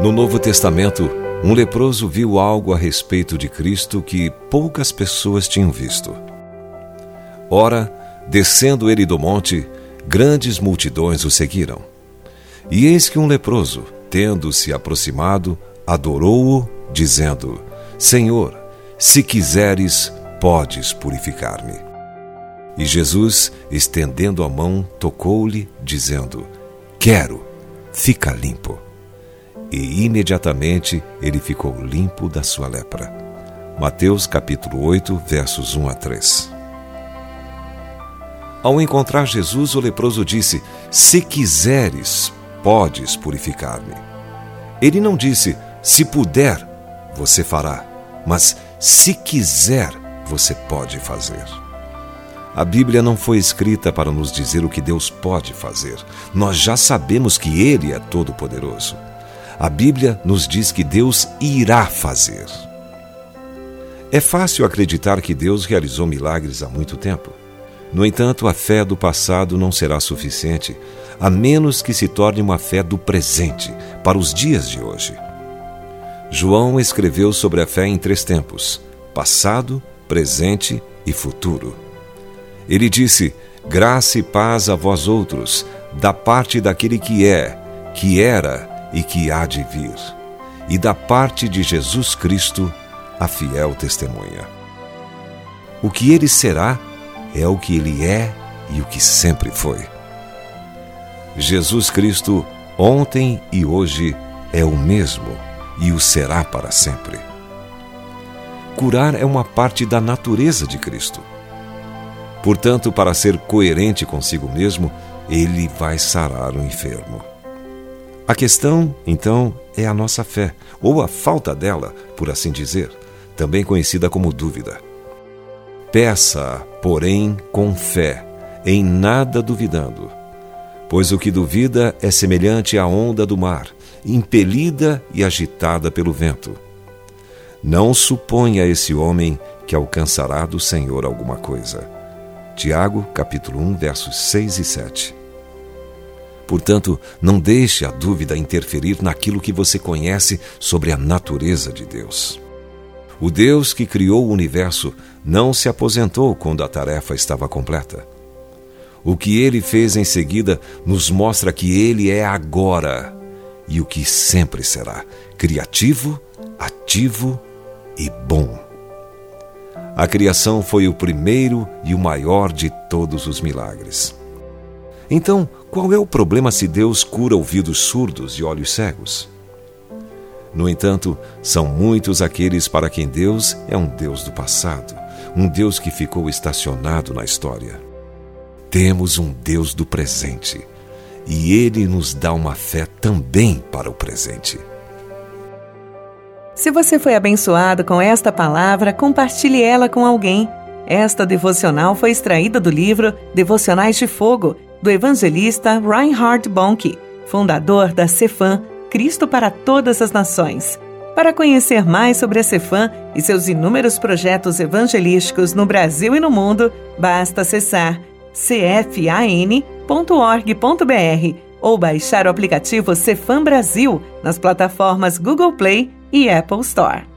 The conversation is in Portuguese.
No Novo Testamento, um leproso viu algo a respeito de Cristo que poucas pessoas tinham visto. Ora, descendo ele do monte, grandes multidões o seguiram. E eis que um leproso, tendo se aproximado, adorou-o, dizendo: Senhor, se quiseres, podes purificar-me. E Jesus, estendendo a mão, tocou-lhe, dizendo: Quero, fica limpo. E imediatamente ele ficou limpo da sua lepra. Mateus capítulo 8, versos 1 a 3. Ao encontrar Jesus, o leproso disse: Se quiseres, podes purificar-me. Ele não disse: Se puder, você fará, mas se quiser, você pode fazer. A Bíblia não foi escrita para nos dizer o que Deus pode fazer. Nós já sabemos que Ele é todo-poderoso. A Bíblia nos diz que Deus irá fazer. É fácil acreditar que Deus realizou milagres há muito tempo. No entanto, a fé do passado não será suficiente, a menos que se torne uma fé do presente, para os dias de hoje. João escreveu sobre a fé em três tempos: passado, presente e futuro. Ele disse: Graça e paz a vós outros, da parte daquele que é, que era e que há de vir, e da parte de Jesus Cristo, a fiel testemunha. O que ele será é o que ele é e o que sempre foi. Jesus Cristo, ontem e hoje, é o mesmo e o será para sempre. Curar é uma parte da natureza de Cristo. Portanto, para ser coerente consigo mesmo, ele vai sarar o enfermo. A questão, então, é a nossa fé, ou a falta dela, por assim dizer, também conhecida como dúvida. Peça, porém, com fé, em nada duvidando. Pois o que duvida é semelhante à onda do mar, impelida e agitada pelo vento. Não suponha esse homem que alcançará do Senhor alguma coisa. Tiago, capítulo 1, versos 6 e 7. Portanto, não deixe a dúvida interferir naquilo que você conhece sobre a natureza de Deus. O Deus que criou o universo não se aposentou quando a tarefa estava completa. O que ele fez em seguida nos mostra que ele é agora e o que sempre será: criativo, ativo e bom. A criação foi o primeiro e o maior de todos os milagres. Então, qual é o problema se Deus cura ouvidos surdos e olhos cegos? No entanto, são muitos aqueles para quem Deus é um Deus do passado, um Deus que ficou estacionado na história. Temos um Deus do presente e Ele nos dá uma fé também para o presente. Se você foi abençoado com esta palavra, compartilhe ela com alguém. Esta devocional foi extraída do livro Devocionais de Fogo, do evangelista Reinhard Bonnke, fundador da Cefam Cristo para Todas as Nações. Para conhecer mais sobre a Cefam e seus inúmeros projetos evangelísticos no Brasil e no mundo, basta acessar cfan.org.br ou baixar o aplicativo Cefam Brasil nas plataformas Google Play e Apple Store.